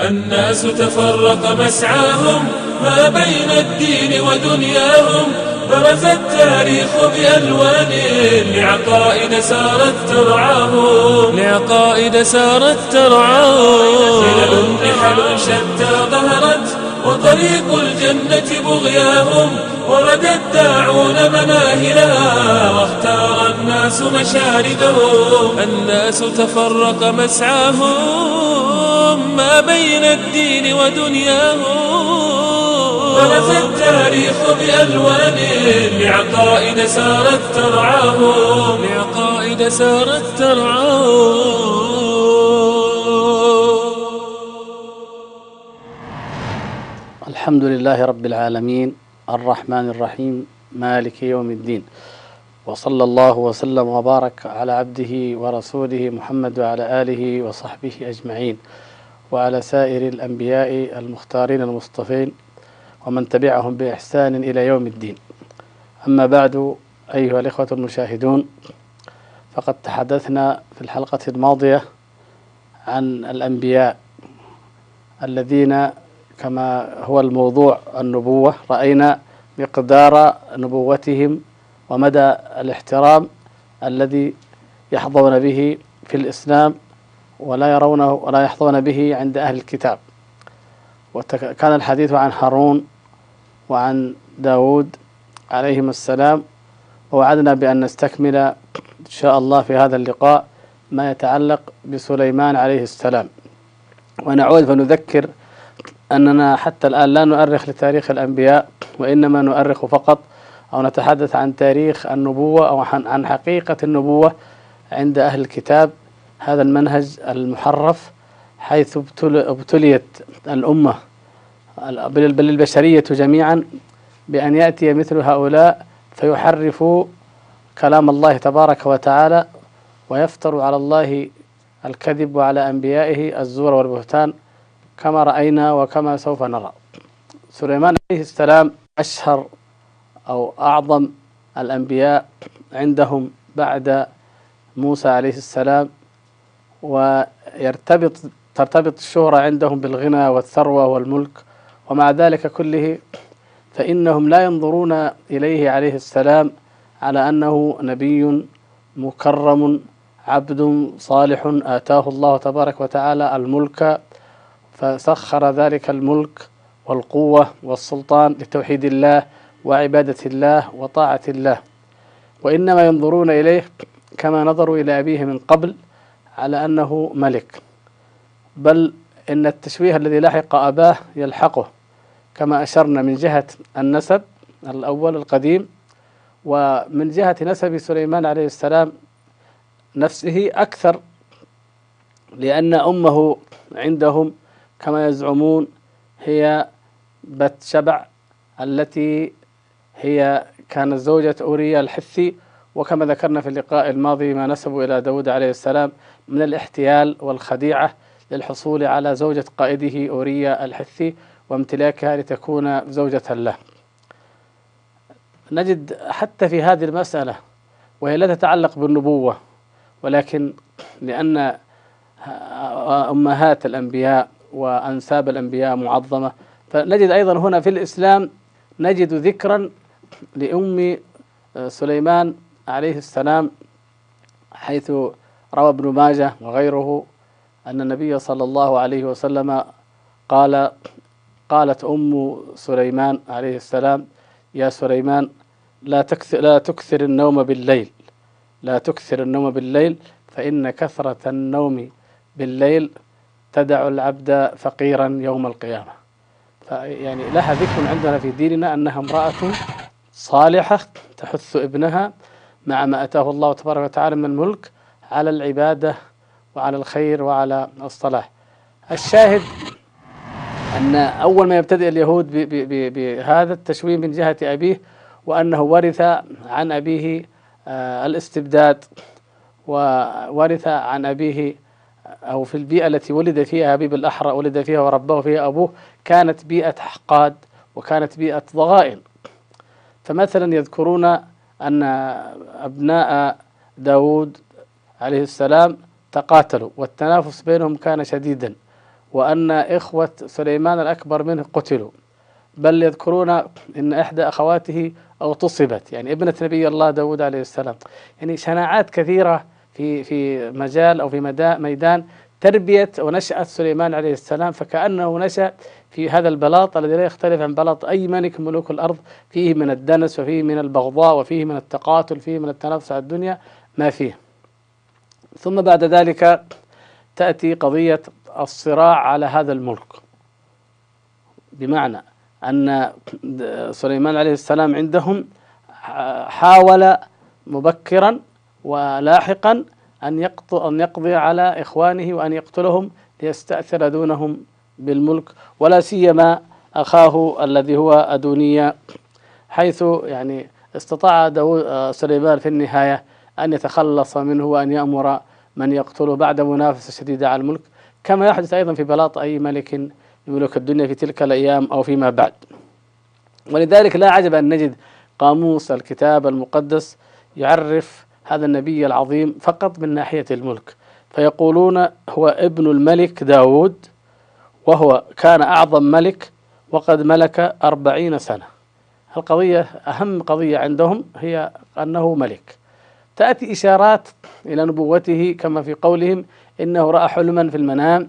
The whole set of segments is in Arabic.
الناس تفرق مسعاهم ما بين الدين ودنياهم. برز التاريخ بألوان لعقائد سارت ترعاهم. لعقائد سارت ترعاهم. خلل نحل شتى ظهرت وطريق الجنة بغياهم ورد الداعون مناهلها واختار الناس مشاردهم الناس تفرق مسعاهم ما بين الدين ودنياهم. برز التاريخ بألوان لعقائد سارت ترعاهم. لعقائد سارت ترعاهم. الحمد لله رب العالمين الرحمن الرحيم مالك يوم الدين. وصلى الله وسلم وبارك على عبده ورسوله محمد وعلى آله وصحبه أجمعين وعلى سائر الأنبياء المختارين المصطفين ومن تبعهم بإحسان إلى يوم الدين. أما بعد أيها الإخوة المشاهدون فقد تحدثنا في الحلقة الماضية عن الأنبياء الذين كما هو الموضوع النبوة. رأينا مقدار نبوتهم ومدى الاحترام الذي يحظون به في الإسلام ولا يرونه ولا يحظون به عند أهل الكتاب. وكان الحديث عن هارون وعن داود عليهم السلام ووعدنا بأن نستكمل إن شاء الله في هذا اللقاء ما يتعلق بسليمان عليه السلام. ونعود فنذكر أننا حتى الآن لا نؤرخ لتاريخ الأنبياء وإنما نؤرخ فقط أو نتحدث عن تاريخ النبوة أو عن حقيقة النبوة عند أهل الكتاب هذا المنهج المحرف حيث ابتليت الأمة بل البشرية جميعا بأن يأتي مثل هؤلاء فيحرفوا كلام الله تبارك وتعالى ويفتروا على الله الكذب وعلى أنبيائه الزور والبهتان. كما رأينا وكما سوف نرى. سليمان عليه السلام أشهر أو أعظم الأنبياء عندهم بعد موسى عليه السلام ويرتبط ترتبط الشهرة عندهم بالغنى والثروة والملك. ومع ذلك كله فإنهم لا ينظرون إليه عليه السلام على أنه نبي مكرم عبد صالح آتاه الله تبارك وتعالى الملك فسخر ذلك الملك والقوة والسلطان لتوحيد الله وعبادة الله وطاعة الله. وإنما ينظرون إليه كما نظروا إلى أبيه من قبل على أنه ملك. بل إن التشويه الذي لحق أباه يلحقه كما أشرنا من جهة النسب الأول القديم ومن جهة نسب سليمان عليه السلام نفسه أكثر لأن أمه عندهم كما يزعمون هي بت شبع التي هي كانت زوجة أوريا الحثي وكما ذكرنا في اللقاء الماضي ما نسبوا إلى داود عليه السلام من الاحتيال والخديعة للحصول على زوجة قائده أوريا الحثي وامتلاكها لتكون زوجة له. نجد حتى في هذه المسألة وهي لا تتعلق بالنبوة ولكن لأن أمهات الأنبياء وأنساب الأنبياء معظمة. فنجد أيضا هنا في الإسلام نجد ذكرا لأم سليمان عليه السلام حيث روى ابن ماجه وغيره أن النبي صلى الله عليه وسلم قال قالت أم سليمان عليه السلام يا سليمان لا تكثر, لا تكثر النوم بالليل لا تكثر النوم بالليل فإن كثرة النوم بالليل تدع العبد فقيرا يوم القيامة. يعني لها ذكر عندنا في ديننا أنها امرأة صالحة تحث ابنها مع ما أتاه الله تبارك وتعالى من الملك على العبادة وعلى الخير وعلى الصلاح. الشاهد أن أول ما يبتدئ اليهود بهذا التشويه من جهة أبيه وأنه ورث عن أبيه الاستبداد وورث عن أبيه أو في البيئة التي ولد فيها حبيب الأحرى ولد فيها ورباه فيها أبوه كانت بيئة أحقاد وكانت بيئة ضغائن. فمثلا يذكرون أن أبناء داود عليه السلام تقاتلوا والتنافس بينهم كان شديدا وأن إخوة سليمان الأكبر منه قتلوا. بل يذكرون أن إحدى أخواته اغتصبت يعني ابنة نبي الله داود عليه السلام. يعني شناعات كثيرة في في مجال أو في ميدان تربية ونشأة سليمان عليه السلام فكأنه نشأ في هذا البلاط الذي لا يختلف عن بلاط أي ملك ملوك الأرض فيه من الدنس وفيه من البغضاء وفيه من التقاتل فيه من التنافس على الدنيا ما فيه. ثم بعد ذلك تأتي قضية الصراع على هذا الملك. بمعنى أن سليمان عليه السلام عندهم حاول مبكرا ولاحقا أن أن يقضي على إخوانه وأن يقتلهم ليستأثر دونهم بالملك ولا سيما أخاه الذي هو أدونية حيث يعني استطاع سليمان في النهاية أن يتخلص منه وأن يأمر من يقتله بعد منافسة شديدة على الملك كما يحدث أيضا في بلاط أي ملك ملوك الدنيا في تلك الأيام أو فيما بعد. ولذلك لا عجب أن نجد قاموس الكتاب المقدس يعرف هذا النبي العظيم فقط من ناحية الملك. فيقولون هو ابن الملك داود وهو كان أعظم ملك وقد ملك أربعين سنة. القضية أهم قضية عندهم هي أنه ملك. تأتي إشارات إلى نبوته كما في قولهم إنه رأى حلما في المنام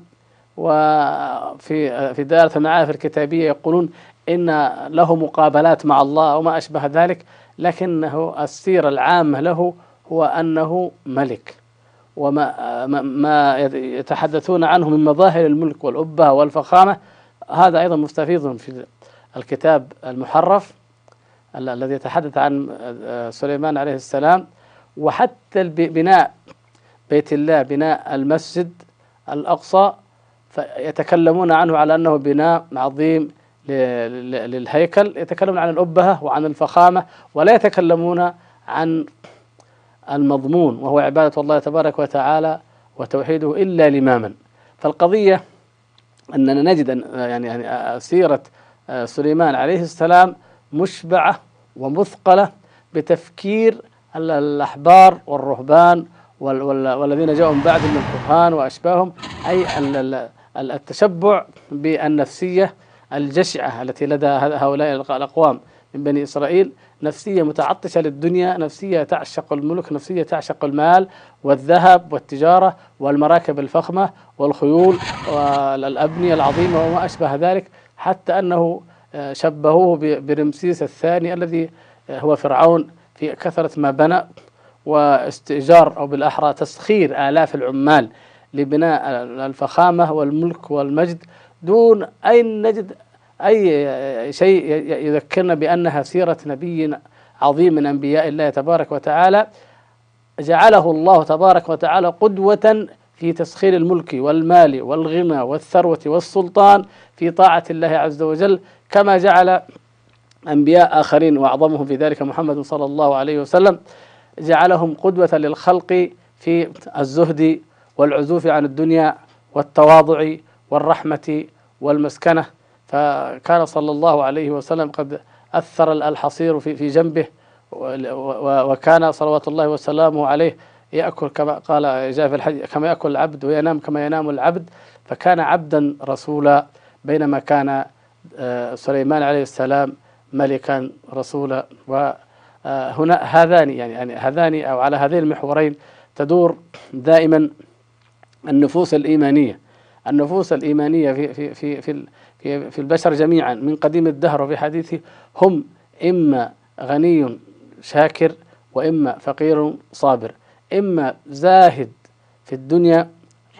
وفي في دائرة المعارف الكتابية يقولون إن له مقابلات مع الله وما أشبه ذلك لكنه السيرة العامة له هو أنه ملك. وما ما يتحدثون عنه من مظاهر الملك والأبة والفخامة. هذا أيضا مستفيض في الكتاب المحرف الذي يتحدث عن سليمان عليه السلام. وحتى بناء بيت الله بناء المسجد الأقصى فيتكلمون عنه على أنه بناء عظيم للهيكل. يتكلمون عن الأبهة وعن الفخامة ولا يتكلمون عن المضمون وهو عبادة الله تبارك وتعالى وتوحيده إلا لماما. فالقضية أننا نجد أن يعني يعني سيرة سليمان عليه السلام مشبعة ومثقلة بتفكير الأحبار والرهبان والذين جاءوا من بعد من الكهان وأشباههم أي التشبع بالنفسية الجشعة التي لدى هؤلاء الأقوام من بني إسرائيل نفسية متعطشة للدنيا نفسية تعشق الملك نفسية تعشق المال والذهب والتجارة والمراكب الفخمة والخيول والأبنية العظيمة وما أشبه ذلك حتى أنه آه، شبهوه برمسيس الثاني الذي آه، هو فرعون في كثرة ما بنى واستئجار أو بالأحرى تسخير آلاف العمال لبناء الفخامة والملك والمجد دون أن نجد أي شيء يذكرنا بأنها سيرة نبي عظيم من أنبياء الله تبارك وتعالى جعله الله تبارك وتعالى قدوة في تسخير الملك والمال والغنى والثروة والسلطان في طاعة الله عز وجل كما جعل أنبياء آخرين وأعظمهم في ذلك محمد صلى الله عليه وسلم جعلهم قدوة للخلق في الزهد والعزوف عن الدنيا والتواضع والرحمة والمسكنة. فكان صلى الله عليه وسلم قد أثر الحصير في في جنبه وكان صلوات الله وسلامه عليه يأكل كما قال جاء في الحديث كما يأكل العبد وينام كما ينام العبد فكان عبدا رسولا بينما كان آه، سليمان عليه السلام ملكا رسولا. وهنا هذان يعني يعني هذان أو على هذين المحورين تدور دائما النفوس الإيمانية. النفوس الإيمانية في في في في في, البشر جميعا. من قديم الدهر وفي حديثه هم إما غني شاكر وإما فقير صابر. إما زاهد في الدنيا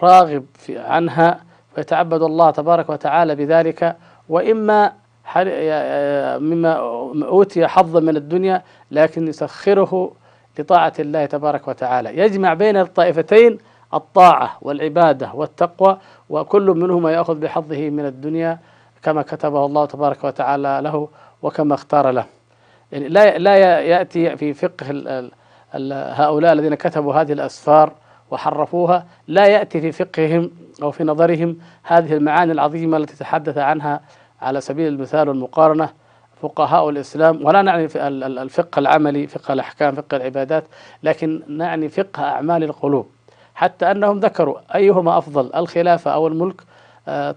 راغب في عنها ويتعبد الله تبارك وتعالى بذلك. وإما مما أوتي حظا من الدنيا لكن يسخره لطاعة الله تبارك وتعالى. يجمع بين الطائفتين الطاعة والعبادة والتقوى وكل منهما يأخذ بحظه من الدنيا. كما كتبه الله تبارك وتعالى له وكما اختار له. يعني لا لا يأتي في فقه هؤلاء الذين كتبوا هذه الأسفار وحرفوها لا يأتي في فقههم أو في نظرهم هذه المعاني العظيمة التي تحدث عنها على سبيل المثال والمقارنة. فقهاء الإسلام ولا نعني الفقه العملي فقه الأحكام فقه العبادات لكن نعني فقه أعمال القلوب. حتى أنهم ذكروا أيهما أفضل الخلافة أو الملك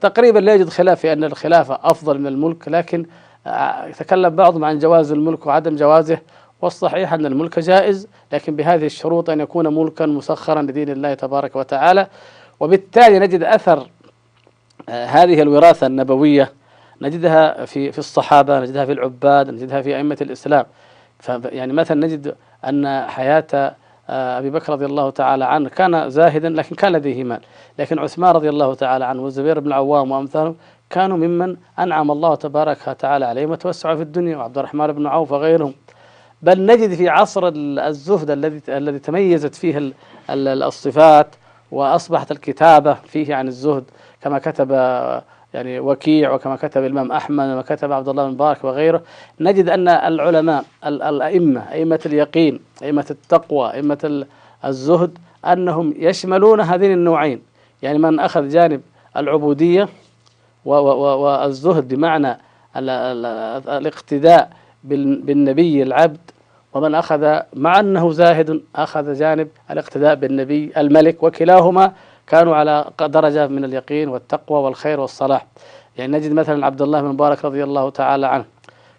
تقريبا لا يوجد خلاف في أن الخلافة أفضل من الملك لكن آه، يتكلم بعضهم عن جواز الملك وعدم جوازه والصحيح أن الملك جائز لكن بهذه الشروط أن يكون ملكا مسخرا لدين الله تبارك وتعالى. وبالتالي نجد أثر آه، هذه الوراثة النبوية نجدها في في الصحابة نجدها في العباد نجدها في أئمة الإسلام. يعني مثلا نجد أن حياة آه، أبي بكر رضي الله تعالى عنه كان زاهدا لكن كان لديه مال. لكن عثمان رضي الله تعالى عنه والزبير بن العوام وأمثالهم كانوا ممن أنعم الله تبارك وتعالى عليهم وتوسعوا في الدنيا وعبد الرحمن بن عوف وغيرهم. بل نجد في عصر الزهد الذي الذي تميزت فيه الصفات وأصبحت الكتابة فيه عن الزهد كما كتب يعني وكيع وكما كتب الإمام أحمد وكما كتب عبد الله بن مبارك وغيره. نجد أن العلماء الأئمة أئمة اليقين أئمة التقوى أئمة الزهد أنهم يشملون هذين النوعين. يعني من أخذ جانب العبودية والزهد بمعنى الاقتداء بالنبي العبد ومن أخذ مع أنه زاهد أخذ جانب الاقتداء بالنبي الملك وكلاهما كانوا على درجة من اليقين والتقوى والخير والصلاح. يعني نجد مثلا عبد الله بن مبارك رضي الله تعالى عنه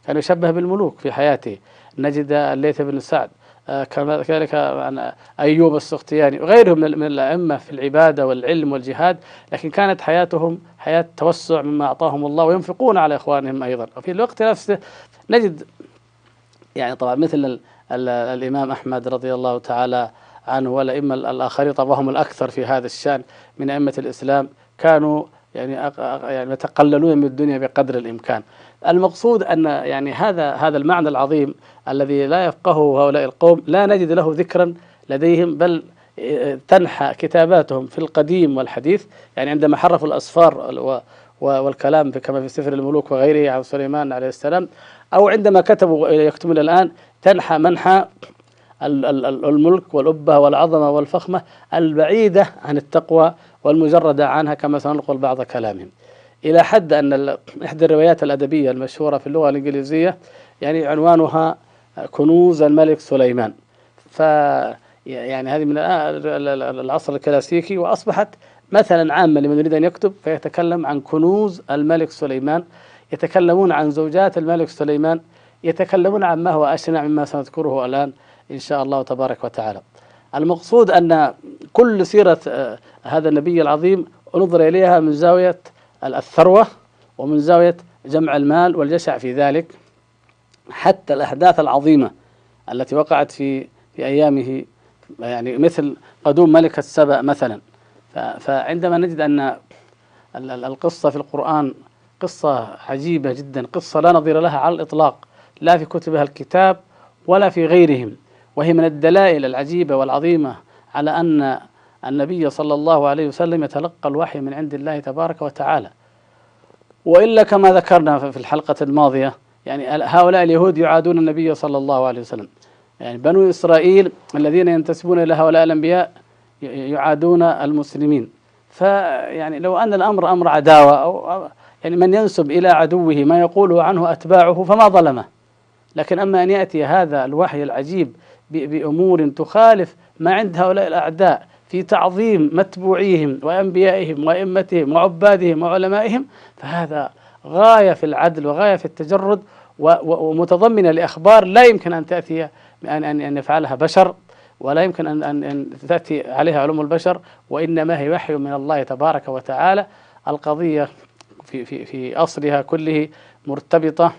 كان يشبه بالملوك في حياته. نجد الليث بن سعد كذلك عن أيوب السختياني وغيرهم من الأئمة في العبادة والعلم والجهاد لكن كانت حياتهم حياة توسع مما أعطاهم الله وينفقون على إخوانهم أيضا. وفي الوقت نفسه نجد يعني طبعا مثل ال ال الإمام أحمد رضي الله تعالى عنه والأئمة الآخرين طبعا هم الأكثر في هذا الشأن من أئمة الإسلام كانوا يعني يعني يتقللون من الدنيا بقدر الإمكان. المقصود أن يعني هذا هذا المعنى العظيم الذي لا يفقهه هؤلاء القوم لا نجد له ذكرا لديهم بل تنحى كتاباتهم في القديم والحديث. يعني عندما حرفوا الأسفار والكلام كما في سفر الملوك وغيره عن سليمان عليه السلام أو عندما كتبوا يكتبون الآن تنحى منحى الملك والأبة والعظمة والفخمة البعيدة عن التقوى والمجردة عنها كما سننقل بعض كلامهم. إلى حد أن إحدى الروايات الأدبية المشهورة في اللغة الإنجليزية يعني عنوانها كنوز الملك سليمان. ف يعني هذه من العصر الكلاسيكي وأصبحت مثلا عاما لمن يريد أن يكتب فيتكلم عن كنوز الملك سليمان. يتكلمون عن زوجات الملك سليمان. يتكلمون عن ما هو أشنع مما سنذكره الآن إن شاء الله تبارك وتعالى. المقصود أن كل سيرة آه، هذا النبي العظيم نظر إليها من زاوية الثروة ومن زاوية جمع المال والجشع في ذلك حتى الأحداث العظيمة التي وقعت في في أيامه يعني مثل قدوم ملكة سبأ مثلا. فعندما نجد أن القصة في القرآن قصة عجيبة جدا قصة لا نظير لها على الإطلاق لا في كتبها الكتاب ولا في غيرهم وهي من الدلائل العجيبة والعظيمة على أن النبي صلى الله عليه وسلم يتلقى الوحي من عند الله تبارك وتعالى. وإلا كما ذكرنا في الحلقة الماضية يعني هؤلاء اليهود يعادون النبي صلى الله عليه وسلم. يعني بنو إسرائيل الذين ينتسبون إلى هؤلاء الأنبياء يعادون المسلمين. فيعني لو أن الأمر أمر عداوة أو يعني من ينسب إلى عدوه ما يقوله عنه أتباعه فما ظلمه. لكن أما أن يأتي هذا الوحي العجيب بأمور تخالف ما عند هؤلاء الأعداء في تعظيم متبوعيهم وأنبيائهم وأئمتهم وعبادهم وعلمائهم فهذا غاية في العدل وغاية في التجرد ومتضمنة لأخبار لا يمكن أن تأتي أن أن يفعلها بشر ولا يمكن أن أن أن تأتي عليها علوم البشر وإنما هي وحي من الله تبارك وتعالى. القضية في في في أصلها كله مرتبطة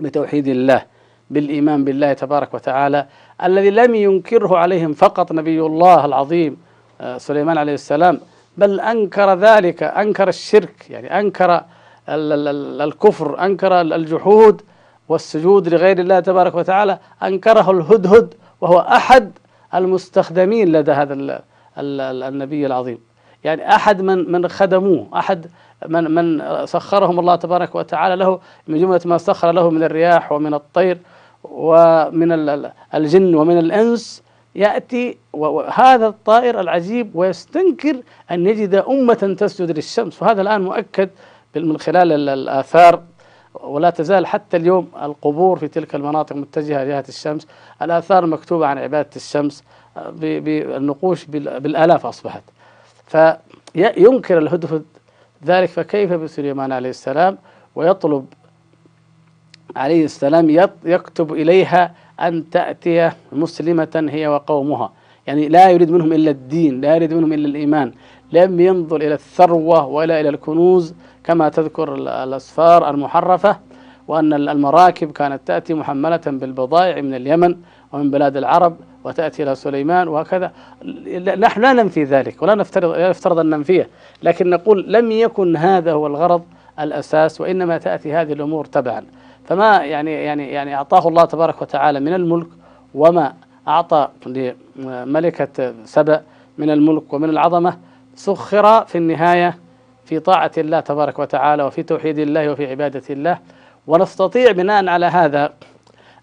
بتوحيد الله بالإيمان بالله تبارك وتعالى الذي لم ينكره عليهم فقط نبي الله العظيم آه، سليمان عليه السلام بل أنكر ذلك أنكر الشرك يعني أنكر الكفر أنكر الجحود والسجود لغير الله تبارك وتعالى أنكره الهدهد وهو أحد المستخدمين لدى هذا النبي العظيم. يعني أحد من من خدموه أحد من من سخرهم الله تبارك وتعالى له من جملة ما سخر له من الرياح ومن الطير ومن الجن ومن الإنس يأتي هذا الطائر العجيب ويستنكر أن يجد أمة تسجد للشمس. وهذا الآن مؤكد من خلال الآثار. ولا تزال حتى اليوم القبور في تلك المناطق متجهة جهة الشمس. الآثار مكتوبة عن عبادة الشمس بالنقوش بالآلاف أصبحت. فينكر الهدهد ذلك فكيف بسليمان عليه السلام؟ ويطلب عليه السلام يكتب إليها أن تأتي مسلمة هي وقومها. يعني لا يريد منهم إلا الدين لا يريد منهم إلا الإيمان. لم ينظر إلى الثروة ولا إلى الكنوز كما تذكر الأسفار المحرفة وأن المراكب كانت تأتي محملة بالبضائع من اليمن ومن بلاد العرب وتأتي إلى سليمان وهكذا. نحن لا ننفي ذلك ولا نفترض لا يفترض أن ننفيه. لكن نقول لم يكن هذا هو الغرض الأساس وإنما تأتي هذه الأمور تبعا. فما يعني يعني يعني أعطاه الله تبارك وتعالى من الملك وما أعطى لملكة سبأ من الملك ومن العظمة سخر في النهاية في طاعة الله تبارك وتعالى وفي توحيد الله وفي عبادة الله. ونستطيع بناء على هذا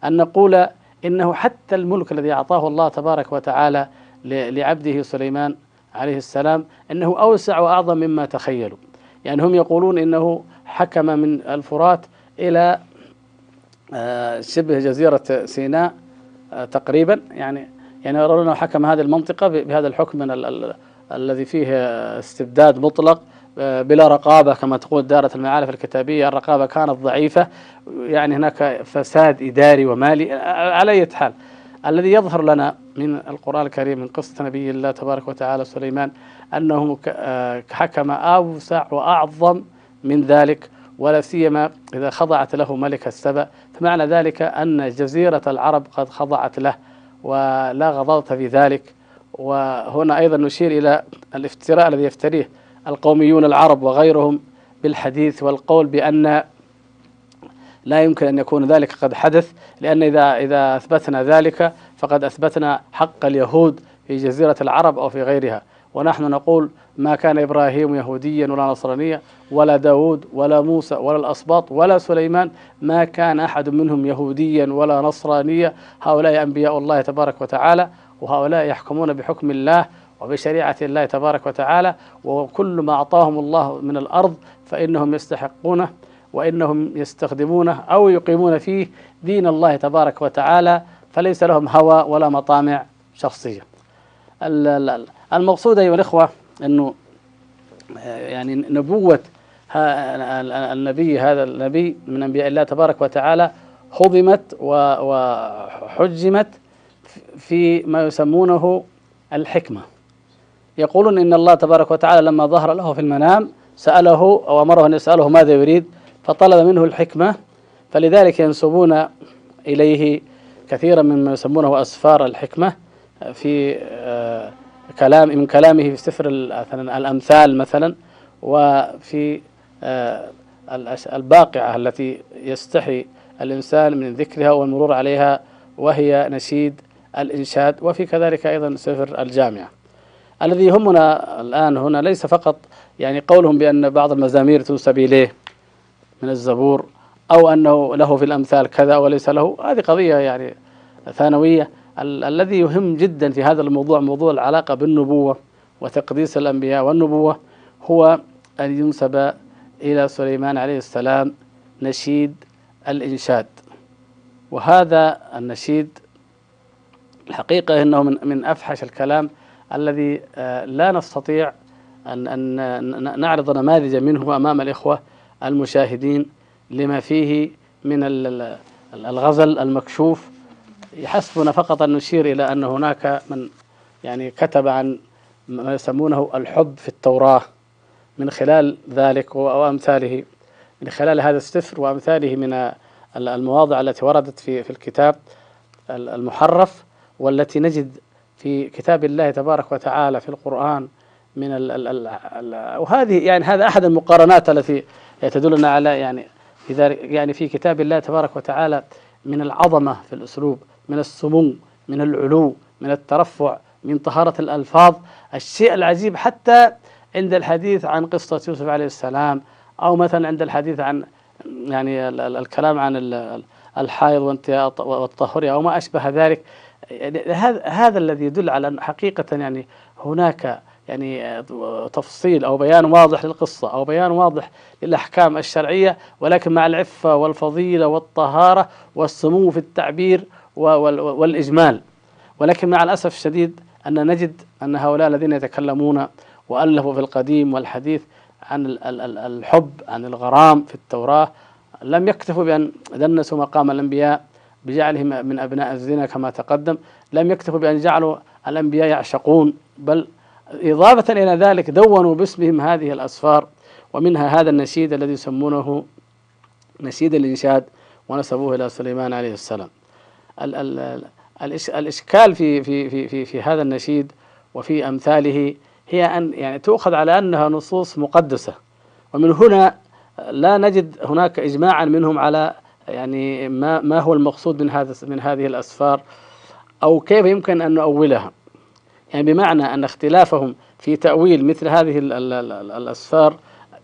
أن نقول إنه حتى الملك الذي أعطاه الله تبارك وتعالى لعبده سليمان عليه السلام إنه أوسع وأعظم مما تخيلوا. يعني هم يقولون إنه حكم من الفرات إلى شبه جزيرة سيناء آه، تقريبا. يعني يعني يرون أنه حكم هذه المنطقة بهذا الحكم من الذي فيه استبداد مطلق آه، بلا رقابة كما تقول دارة المعارف الكتابية. الرقابة كانت ضعيفة يعني هناك فساد إداري ومالي على أي حال. الذي يظهر لنا من القرآن الكريم من قصة نبي الله تبارك وتعالى سليمان أنه آه، حكم أوسع وأعظم من ذلك ولا سيما إذا خضعت له ملك السبأ. فمعنى ذلك أن جزيرة العرب قد خضعت له ولا غضاضة في ذلك. وهنا أيضا نشير إلى الافتراء الذي يفتريه القوميون العرب وغيرهم بالحديث والقول بأن لا يمكن أن يكون ذلك قد حدث لأن إذا إذا أثبتنا ذلك فقد أثبتنا حق اليهود في جزيرة العرب أو في غيرها. ونحن نقول ما كان إبراهيم يهوديا ولا نصرانيا ولا داود ولا موسى ولا الأسباط ولا سليمان ما كان أحد منهم يهوديا ولا نصرانيا. هؤلاء أنبياء الله تبارك وتعالى وهؤلاء يحكمون بحكم الله وبشريعة الله تبارك وتعالى. وكل ما أعطاهم الله من الأرض فإنهم يستحقونه وإنهم يستخدمونه أو يقيمون فيه دين الله تبارك وتعالى فليس لهم هوى ولا مطامع شخصية المقصود أيها الإخوة أنه يعني نبوة النبي هذا النبي من أنبياء الله تبارك وتعالى هضمت وحجمت في ما يسمونه الحكمة. يقولون إن الله تبارك وتعالى لما ظهر له في المنام سأله أو أمره أن يسأله ماذا يريد فطلب منه الحكمة فلذلك ينسبون إليه كثيرا مما يسمونه أسفار الحكمة في آه، كلام من كلامه في سفر الأمثال مثلا وفي آه، الباقعة التي يستحي الإنسان من ذكرها والمرور عليها وهي نشيد الإنشاد وفي كذلك أيضا سفر الجامعة. الذي يهمنا الآن هنا ليس فقط يعني قولهم بأن بعض المزامير تنسب إليه من الزبور أو أنه له في الأمثال كذا وليس له هذه قضية يعني ثانوية. ال الذي يهم جدا في هذا الموضوع موضوع العلاقة بالنبوة وتقديس الأنبياء والنبوة هو أن ينسب إلى سليمان عليه السلام نشيد الإنشاد. وهذا النشيد الحقيقة أنه من, من أفحش الكلام الذي آه، لا نستطيع أن, أن نعرض نماذج منه أمام الإخوة المشاهدين لما فيه من الغزل المكشوف يحسبنا فقط أن نشير إلى أن هناك من يعني كتب عن ما يسمونه الحب في التوراة من خلال ذلك وأمثاله من خلال هذا السفر وأمثاله من المواضع التي وردت في في الكتاب المحرف والتي نجد في كتاب الله تبارك وتعالى في القرآن من ال ال ال ال وهذه يعني هذا أحد المقارنات التي تدلنا على يعني في ذلك يعني في كتاب الله تبارك وتعالى من العظمة في الأسلوب من السمو من العلو من الترفع من طهارة الألفاظ. الشيء العجيب حتى عند الحديث عن قصة يوسف عليه السلام أو مثلا عند الحديث عن يعني الكلام عن الحائض والطهر أو ما أشبه ذلك. يعني هذا هذا الذي يدل على أن حقيقة يعني هناك يعني تفصيل أو بيان واضح للقصة أو بيان واضح للأحكام الشرعية ولكن مع العفة والفضيلة والطهارة والسمو في التعبير والإجمال. ولكن مع الأسف الشديد أن نجد أن هؤلاء الذين يتكلمون وألفوا في القديم والحديث عن الحب عن الغرام في التوراة لم يكتفوا بأن دنسوا مقام الأنبياء بجعلهم من أبناء الزنا كما تقدم. لم يكتفوا بأن جعلوا الأنبياء يعشقون بل إضافة إلى ذلك دونوا باسمهم هذه الأسفار ومنها هذا النشيد الذي يسمونه نشيد الإنشاد ونسبوه إلى سليمان عليه السلام. ال ال الإشكال في في في في في هذا النشيد وفي أمثاله هي أن يعني تؤخذ على أنها نصوص مقدسة. ومن هنا لا نجد هناك إجماعا منهم على يعني ما ما هو المقصود من هذا من هذه الأسفار أو كيف يمكن أن نؤولها. يعني بمعنى أن اختلافهم في تأويل مثل هذه الأسفار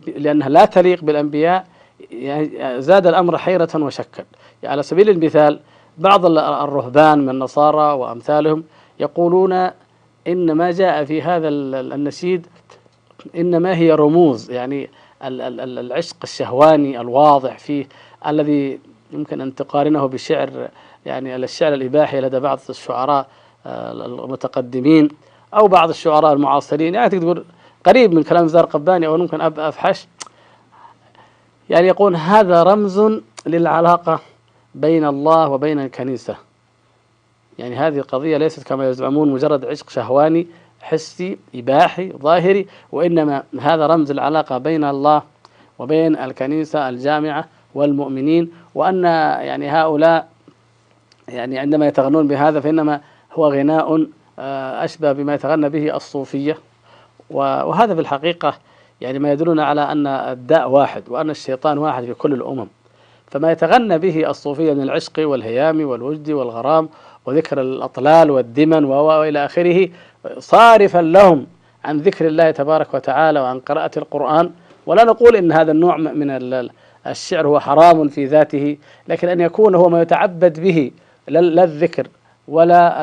لأنها لا تليق بالأنبياء يعني زاد الأمر حيرة وشكا. يعني على سبيل المثال بعض الرهبان من النصارى وأمثالهم يقولون إن ما جاء في هذا النشيد إنما هي رموز يعني العشق الشهواني الواضح فيه الذي يمكن أن تقارنه بشعر يعني الشعر الإباحي لدى بعض الشعراء آه، المتقدمين أو بعض الشعراء المعاصرين. يعني تقول قريب من كلام زار قباني أو ممكن أفحش يعني يقول هذا رمز للعلاقة. بين الله وبين الكنيسة. يعني هذه القضية ليست كما يزعمون مجرد عشق شهواني حسي إباحي ظاهري وإنما هذا رمز العلاقة بين الله وبين الكنيسة الجامعة والمؤمنين وأن يعني هؤلاء يعني عندما يتغنون بهذا فإنما هو غناء آه، أشبه بما يتغنى به الصوفية. وهذا في الحقيقة يعني ما يدلنا على أن الداء واحد وأن الشيطان واحد في كل الأمم. فما يتغنى به الصوفية من العشق والهيام والوجد والغرام وذكر الأطلال والدمن وإلى آخره صارفا لهم عن ذكر الله تبارك وتعالى وعن قراءة القرآن. ولا نقول إن هذا النوع من الشعر هو حرام في ذاته لكن أن يكون هو ما يتعبد به لا الذكر ولا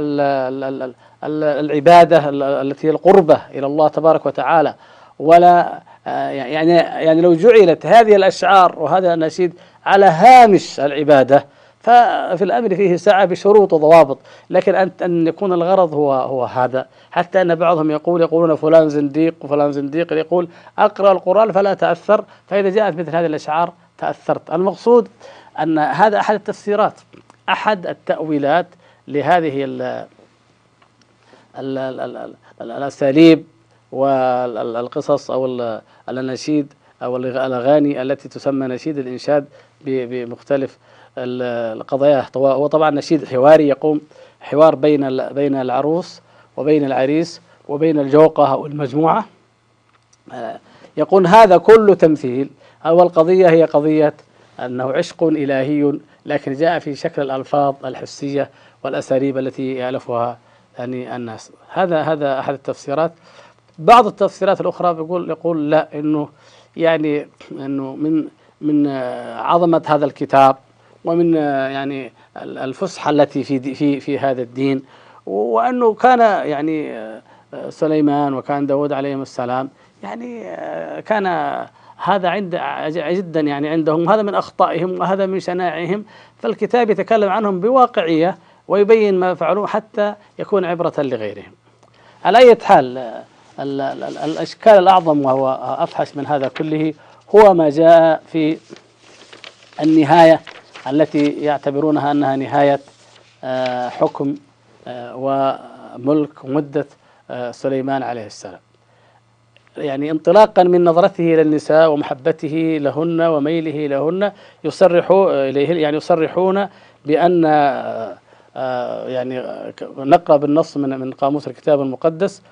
العبادة التي هي القربة إلى الله تبارك وتعالى. ولا يعني يعني لو جعلت هذه الأشعار وهذا النشيد على هامش العبادة. ففي الأمر فيه سعة بشروط وضوابط لكن أن أن يكون الغرض هو هو هذا. حتى أن بعضهم يقول يقولون فلان زنديق وفلان زنديق يقول أقرأ القرآن فلا تأثر فإذا جاءت مثل هذه الأشعار تأثرت. المقصود أن هذا أحد التفسيرات أحد التأويلات لهذه ال ال ال الأساليب والقصص أو الأناشيد أو الأغاني التي تسمى نشيد الإنشاد. بمختلف القضايا. هو طبعا نشيد حواري يقوم حوار بين بين العروس وبين العريس وبين الجوقة أو المجموعة آه، يقول هذا كله تمثيل. أول قضية هي قضية أنه عشق إلهي لكن جاء في شكل الألفاظ الحسية والأساليب التي يألفها يعني الناس. هذا هذا أحد التفسيرات. بعض التفسيرات الأخرى يقول يقول لا إنه يعني إنه من من عظمة هذا الكتاب ومن يعني الفسحة التي في في في هذا الدين. وأنه كان يعني سليمان وكان داود عليهم السلام يعني كان هذا عند جدا يعني عندهم. هذا من أخطائهم وهذا من شنائعهم. فالكتاب يتكلم عنهم بواقعية ويبين ما فعلوه حتى يكون عبرة لغيرهم. على أي حال الأشكال الأعظم وهو أفحش من هذا كله هو ما جاء في النهاية التي يعتبرونها أنها نهاية آه، حكم آه، وملك ومدة آه، سليمان عليه السلام. يعني انطلاقا من نظرته للنساء ومحبته لهن وميله لهن يصرح إليه يعني يصرحون بأن يعني نقرأ بالنص من من قاموس الكتاب المقدس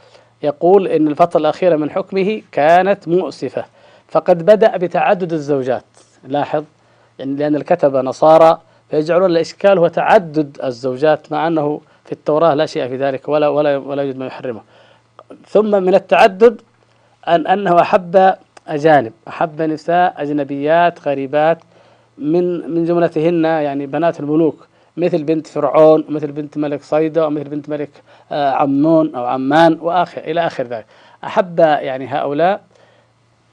يقول إن الفترة الأخيرة من حكمه كانت مؤسفة. فقد بدأ بتعدد الزوجات. لاحظ؟ يعني لأن الكتبة نصارى فيجعلون الإشكال هو تعدد الزوجات مع أنه في التوراة لا شيء في ذلك ولا ولا ولا يوجد ما يحرمه. ثم من التعدد أن أنه أحب أجانب أحب نساء أجنبيات غريبات من من جملتهن يعني بنات الملوك مثل بنت فرعون ومثل بنت ملك صيدا ومثل بنت ملك آه، عمون أو عمان وآخر إلى آخر ذلك. أحب يعني هؤلاء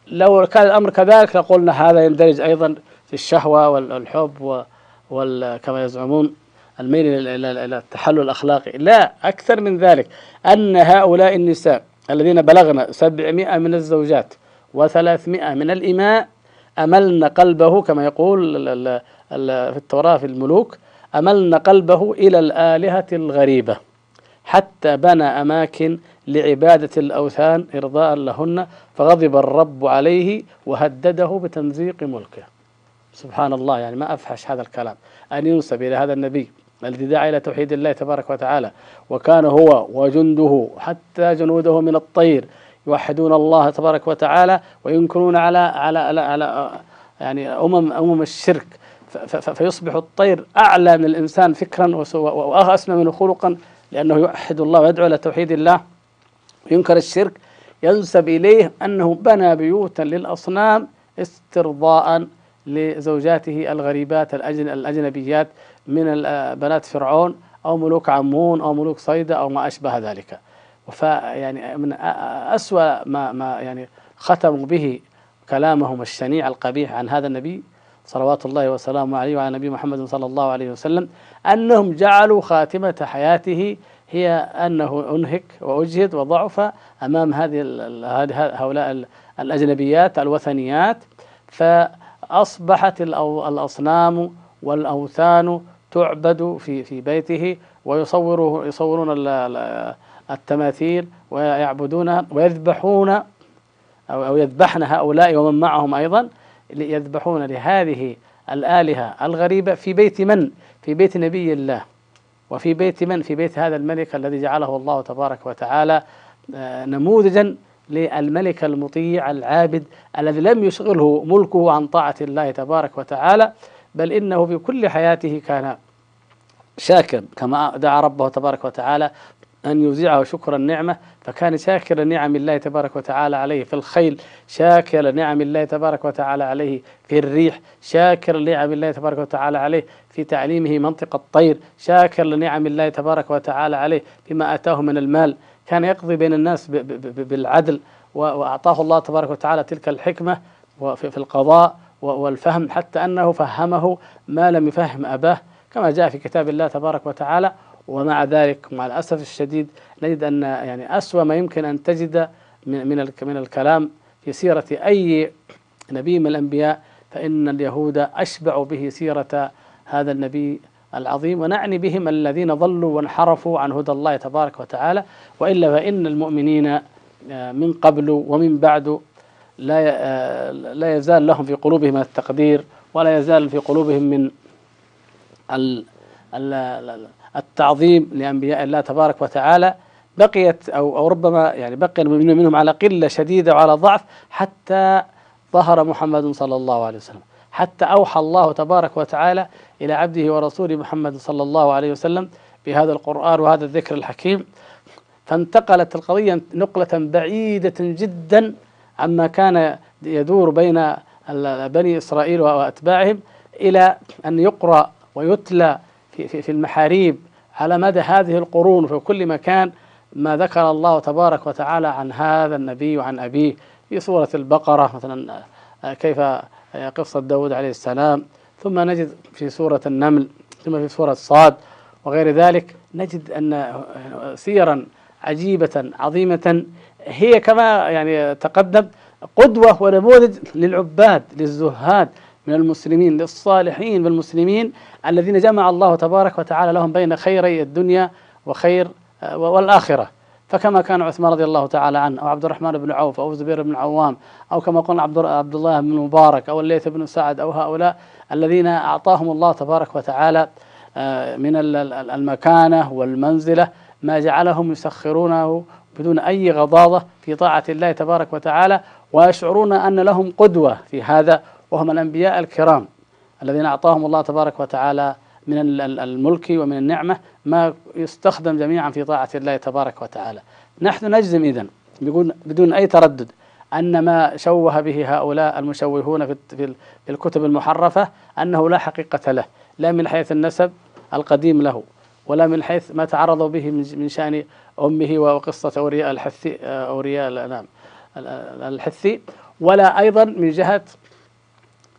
لو كان الأمر كذلك لقلنا هذا يندرج أيضا في الشهوة والحب وكما يزعمون الميل إلى التحلل الأخلاقي. لا أكثر من ذلك. أن هؤلاء النساء الذين بلغنا سبعمائة من الزوجات وثلاثمائة من الإماء أملن قلبه كما يقول في التوراة في الملوك أملن قلبه إلى الآلهة الغريبة حتى بنى أماكن لعبادة الأوثان إرضاء لهن فغضب الرب عليه وهدده بتمزيق ملكه. سبحان الله يعني ما أفحش هذا الكلام. أن ينسب إلى هذا النبي الذي دعا إلى توحيد الله تبارك وتعالى. وكان هو وجنده حتى جنوده من الطير يوحدون الله تبارك وتعالى وينكرون على على على, على يعني أمم أمم الشرك. فيصبح الطير أعلى من الإنسان فكرا وأسمى منه خلقا لأنه يوحد الله ويدعو إلى توحيد الله. وينكر الشرك ينسب إليه أنه بنى بيوتا للأصنام استرضاء لزوجاته الغريبات الأجنبيات من بنات فرعون أو ملوك عمون أو ملوك صيدا أو ما أشبه ذلك. فيعني من أسوأ ما, ما يعني ختموا به كلامهم الشنيع القبيح عن هذا النبي صلوات الله وسلامه عليه وعلى نبي محمد صلى الله عليه وسلم أنهم جعلوا خاتمة حياته هي أنه أنهك وأجهد وضعف أمام هذه هؤلاء الأجنبيات الوثنيات فأصبحت الأصنام والأوثان تعبد في في بيته ويصوره يصورون التماثيل ويعبدونها ويذبحون أو يذبحن هؤلاء ومن معهم أيضا يذبحون لهذه الآلهة الغريبة في بيت من؟ في بيت نبي الله وفي بيت من؟ في بيت هذا الملك الذي جعله الله تبارك وتعالى آه، نموذجا للملك المطيع العابد الذي لم يشغله ملكه عن طاعة الله تبارك وتعالى بل إنه في كل حياته كان شاكر كما دعا ربه تبارك وتعالى أن يوزعه شكر النعمة فكان شاكر نعم الله تبارك وتعالى عليه في الخيل شاكر نعم الله تبارك وتعالى عليه في الريح شاكر نعم الله تبارك وتعالى عليه في تعليمه منطق الطير شاكر لنعم الله تبارك وتعالى عليه بما أتاه من المال. كان يقضي بين الناس بالعدل وأعطاه الله تبارك وتعالى تلك الحكمة في القضاء والفهم حتى أنه فهمه ما لم يفهم أباه كما جاء في كتاب الله تبارك وتعالى. ومع ذلك مع الأسف الشديد نجد أن يعني أسوأ ما يمكن أن تجد من من الكلام في سيرة أي نبي من الأنبياء فإن اليهود أشبعوا به سيرة هذا النبي العظيم ونعني بهم الذين ضلوا وانحرفوا عن هدى الله تبارك وتعالى وإلا فإن المؤمنين آه، من قبل ومن بعد لا آه، لا يزال لهم في قلوبهم التقدير ولا يزال في قلوبهم من التعظيم لأنبياء الله تبارك وتعالى بقيت أو, أو ربما يعني بقي المؤمنون منهم على قلة شديدة وعلى ضعف حتى ظهر محمد صلى الله عليه وسلم. حتى أوحى الله تبارك وتعالى إلى عبده ورسوله محمد صلى الله عليه وسلم بهذا القرآن وهذا الذكر الحكيم. فانتقلت القضية نقلة بعيدة جدا عما كان يدور بين بني إسرائيل وأتباعهم إلى أن يقرأ ويتلى في, في, في المحاريب على مدى هذه القرون في كل مكان ما ذكر الله تبارك وتعالى عن هذا النبي وعن أبيه في سورة البقرة مثلا كيف قصة داود عليه السلام. ثم نجد في سورة النمل ثم في سورة صاد. وغير ذلك نجد أن سيرا عجيبة عظيمة. هي كما يعني تقدم قدوة ونموذج للعباد للزهاد. من المسلمين للصالحين بالمسلمين الذين جمع الله تبارك وتعالى لهم بين خيري الدنيا وخير آه، والآخرة. فكما كان عثمان رضي الله تعالى عنه أو عبد الرحمن بن عوف أو زبير بن عوام أو كما قلنا عبد الله بن مبارك أو الليث بن سعد أو هؤلاء الذين أعطاهم الله تبارك وتعالى آه، من المكانة والمنزلة ما جعلهم يسخرونه بدون أي غضاضة في طاعة الله تبارك وتعالى ويشعرون أن لهم قدوة في هذا وهم الأنبياء الكرام الذين أعطاهم الله تبارك وتعالى من الملك ومن النعمة ما يستخدم جميعا في طاعة الله تبارك وتعالى. نحن نجزم إذن بدون أي تردد أن ما شوه به هؤلاء المشوهون في الكتب المحرفة أنه لا حقيقة له لا من حيث النسب القديم له ولا من حيث ما تعرضوا به من شأن أمه وقصة أورياء الحثي أورياء نعم الحثي ولا أيضا من جهة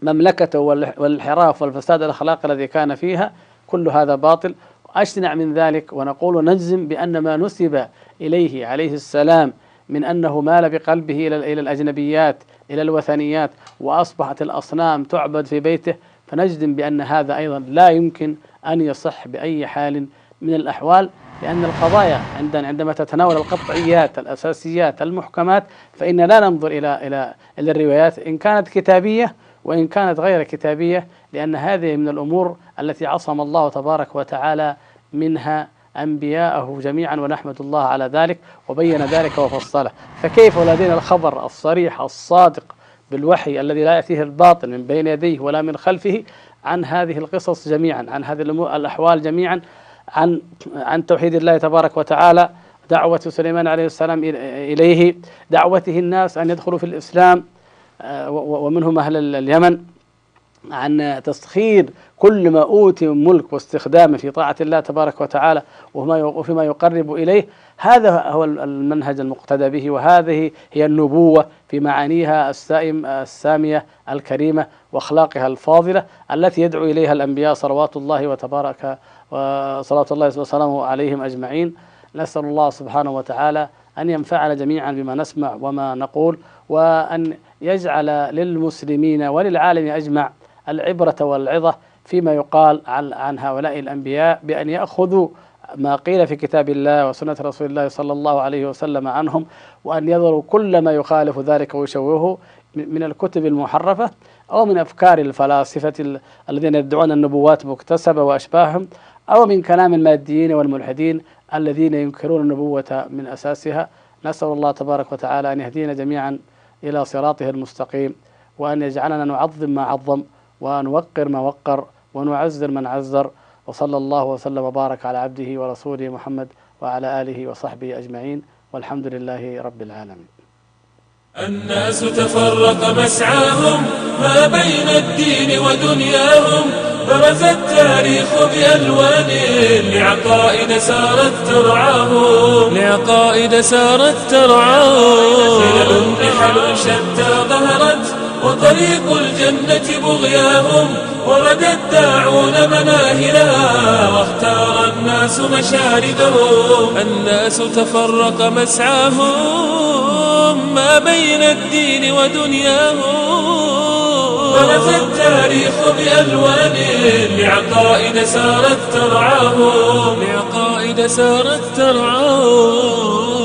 مملكته والانحراف والفساد الأخلاقي الذي كان فيها كل هذا باطل. أشنع من ذلك ونقول نجزم بأن ما نسب إليه عليه السلام من أنه مال بقلبه إلى إلى الأجنبيات إلى الوثنيات وأصبحت الأصنام تعبد في بيته فنجزم بأن هذا أيضا لا يمكن أن يصح بأي حال من الأحوال لأن القضايا عندنا عندما تتناول القطعيات الأساسيات المحكمات فإن لا ننظر إلى إلى إلى الروايات. إن كانت كتابية وإن كانت غير كتابية لأن هذه من الأمور التي عصم الله تبارك وتعالى منها أنبياءه جميعا ونحمد الله على ذلك وبين ذلك وفصله. فكيف ولدينا الخبر الصريح الصادق بالوحي الذي لا يأتيه الباطل من بين يديه ولا من خلفه عن هذه القصص جميعا عن هذه الأحوال جميعا عن عن توحيد الله تبارك وتعالى دعوة سليمان عليه السلام إليه دعوته الناس أن يدخلوا في الإسلام ومنهم أهل اليمن عن تسخير كل ما أوتي من ملك واستخدامه في طاعة الله تبارك وتعالى وفيما يقرب إليه. هذا هو المنهج المقتدى به وهذه هي النبوة في معانيها السائم السامية الكريمة وأخلاقها الفاضلة التي يدعو إليها الأنبياء صلوات الله وتبارك وصلوات الله وسلامه عليهم أجمعين. نسأل الله سبحانه وتعالى أن ينفعنا جميعا بما نسمع وما نقول وأن يجعل للمسلمين وللعالم أجمع العبرة والعظة فيما يقال عن, هؤلاء الأنبياء بأن يأخذوا ما قيل في كتاب الله وسنة رسول الله صلى الله عليه وسلم عنهم وأن يذروا كل ما يخالف ذلك ويشوهه من الكتب المحرفة أو من أفكار الفلاسفة الذين يدعون النبوات مكتسبة وأشباههم أو من كلام الماديين والملحدين الذين ينكرون النبوة من أساسها. نسأل الله تبارك وتعالى أن يهدينا جميعا إلى صراطه المستقيم وأن يجعلنا نعظم ما عظم ونوقر ما وقر ونعزر من عزر وصلى الله وسلم وبارك على عبده ورسوله محمد وعلى آله وصحبه أجمعين والحمد لله رب العالمين. الناس تفرق مسعاهم ما بين الدين ودنياهم. برز التاريخ بألوان لعقائد سارت ترعاهم لعقائد سارت ترعاهم خلل نحل شتى ظهرت وطريق الجنة بغياهم ورد الداعون مناهلها واختار الناس مشاردهم الناس تفرق مسعاهم ما بين الدين ودنياهم. برز التاريخ بألوان لعقائد سارت ترعاهم. لعقائد سارت ترعاهم.